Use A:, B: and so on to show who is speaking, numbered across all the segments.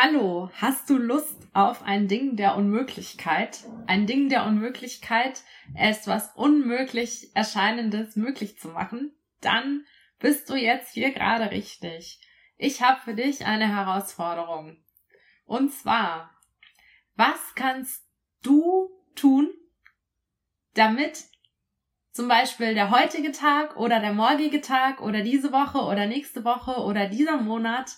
A: Hallo, hast du Lust auf ein Ding der Unmöglichkeit? Ein Ding der Unmöglichkeit, etwas unmöglich Erscheinendes möglich zu machen? Dann bist du jetzt hier gerade richtig. Ich habe für dich eine Herausforderung. Und zwar, was kannst du tun, damit zum Beispiel der heutige Tag oder der morgige Tag oder diese Woche oder nächste Woche oder dieser Monat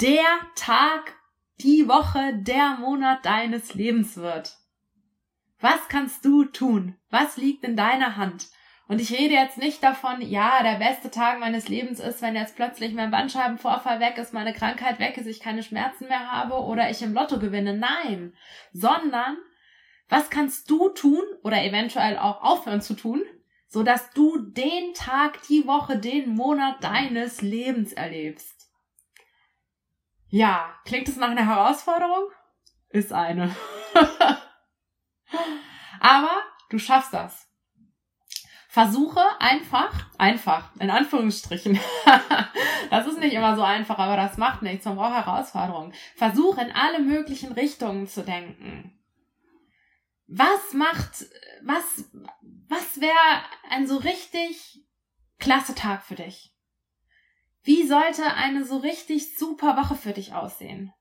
A: der Tag, die Woche, der Monat deines Lebens wird. Was kannst du tun? Was liegt in deiner Hand? Und ich rede jetzt nicht davon, ja, der beste Tag meines Lebens ist, wenn jetzt plötzlich mein Bandscheibenvorfall weg ist, meine Krankheit weg ist, ich keine Schmerzen mehr habe oder ich im Lotto gewinne. Nein, sondern was kannst du tun oder eventuell auch aufhören zu tun, so dass du den Tag, die Woche, den Monat deines Lebens erlebst? Ja, klingt es nach einer Herausforderung? Ist eine. Aber du schaffst das. Versuche einfach, einfach, in Anführungsstrichen. das ist nicht immer so einfach, aber das macht nichts. Man braucht Herausforderungen. Versuche in alle möglichen Richtungen zu denken. Was macht, was, was wäre ein so richtig klasse Tag für dich? Wie sollte eine so richtig super Woche für dich aussehen?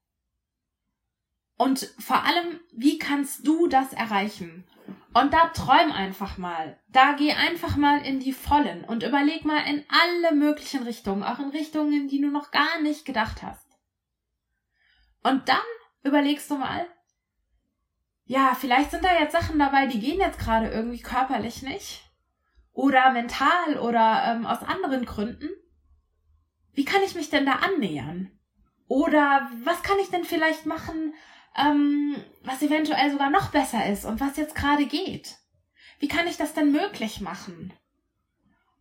A: Und vor allem, wie kannst du das erreichen? Und da träum einfach mal. Da geh einfach mal in die Vollen und überleg mal in alle möglichen Richtungen, auch in Richtungen, die du noch gar nicht gedacht hast. Und dann überlegst du mal, ja, vielleicht sind da jetzt Sachen dabei, die gehen jetzt gerade irgendwie körperlich nicht. Oder mental oder ähm, aus anderen Gründen wie kann ich mich denn da annähern? Oder was kann ich denn vielleicht machen, ähm, was eventuell sogar noch besser ist und was jetzt gerade geht? Wie kann ich das denn möglich machen?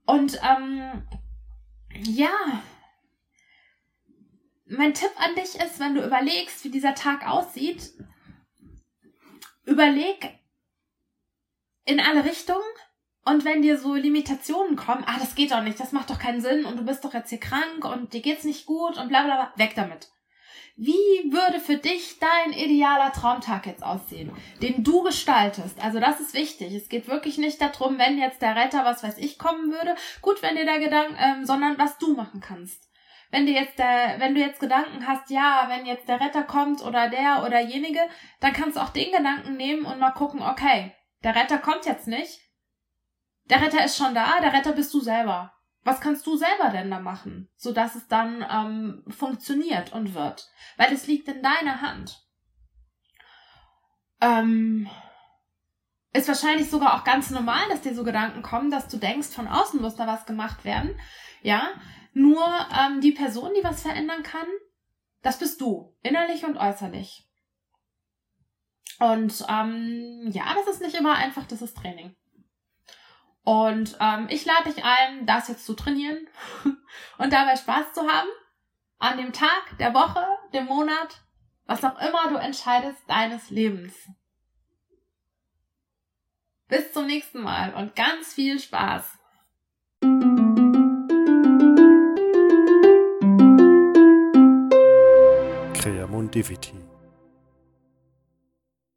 A: Und ähm, ja, mein Tipp an dich ist, wenn du überlegst, wie dieser Tag aussieht, überleg in alle Richtungen und wenn dir so Limitationen kommen, ah, das geht doch nicht, das macht doch keinen Sinn und du bist doch jetzt hier krank und dir geht's nicht gut und bla bla bla, weg damit. Wie würde für dich dein idealer Traumtag jetzt aussehen, den du gestaltest? Also das ist wichtig. Es geht wirklich nicht darum, wenn jetzt der Retter, was weiß ich, kommen würde. Gut, wenn dir der Gedanke, ähm, sondern was du machen kannst. Wenn dir jetzt der, wenn du jetzt Gedanken hast, ja, wenn jetzt der Retter kommt oder der oder jenige, dann kannst du auch den Gedanken nehmen und mal gucken, okay, der Retter kommt jetzt nicht der Retter ist schon da, der Retter bist du selber. Was kannst du selber denn da machen, sodass es dann ähm, funktioniert und wird? Weil es liegt in deiner Hand. Ähm, ist wahrscheinlich sogar auch ganz normal, dass dir so Gedanken kommen, dass du denkst, von außen muss da was gemacht werden. Ja, nur ähm, die Person, die was verändern kann, das bist du, innerlich und äußerlich. Und ähm, ja, das ist nicht immer einfach, das ist Training. Und ähm, ich lade dich ein, das jetzt zu trainieren und dabei Spaß zu haben. An dem Tag, der Woche, dem Monat, was auch immer du entscheidest, deines Lebens. Bis zum nächsten Mal und ganz viel Spaß.
B: Creamondivity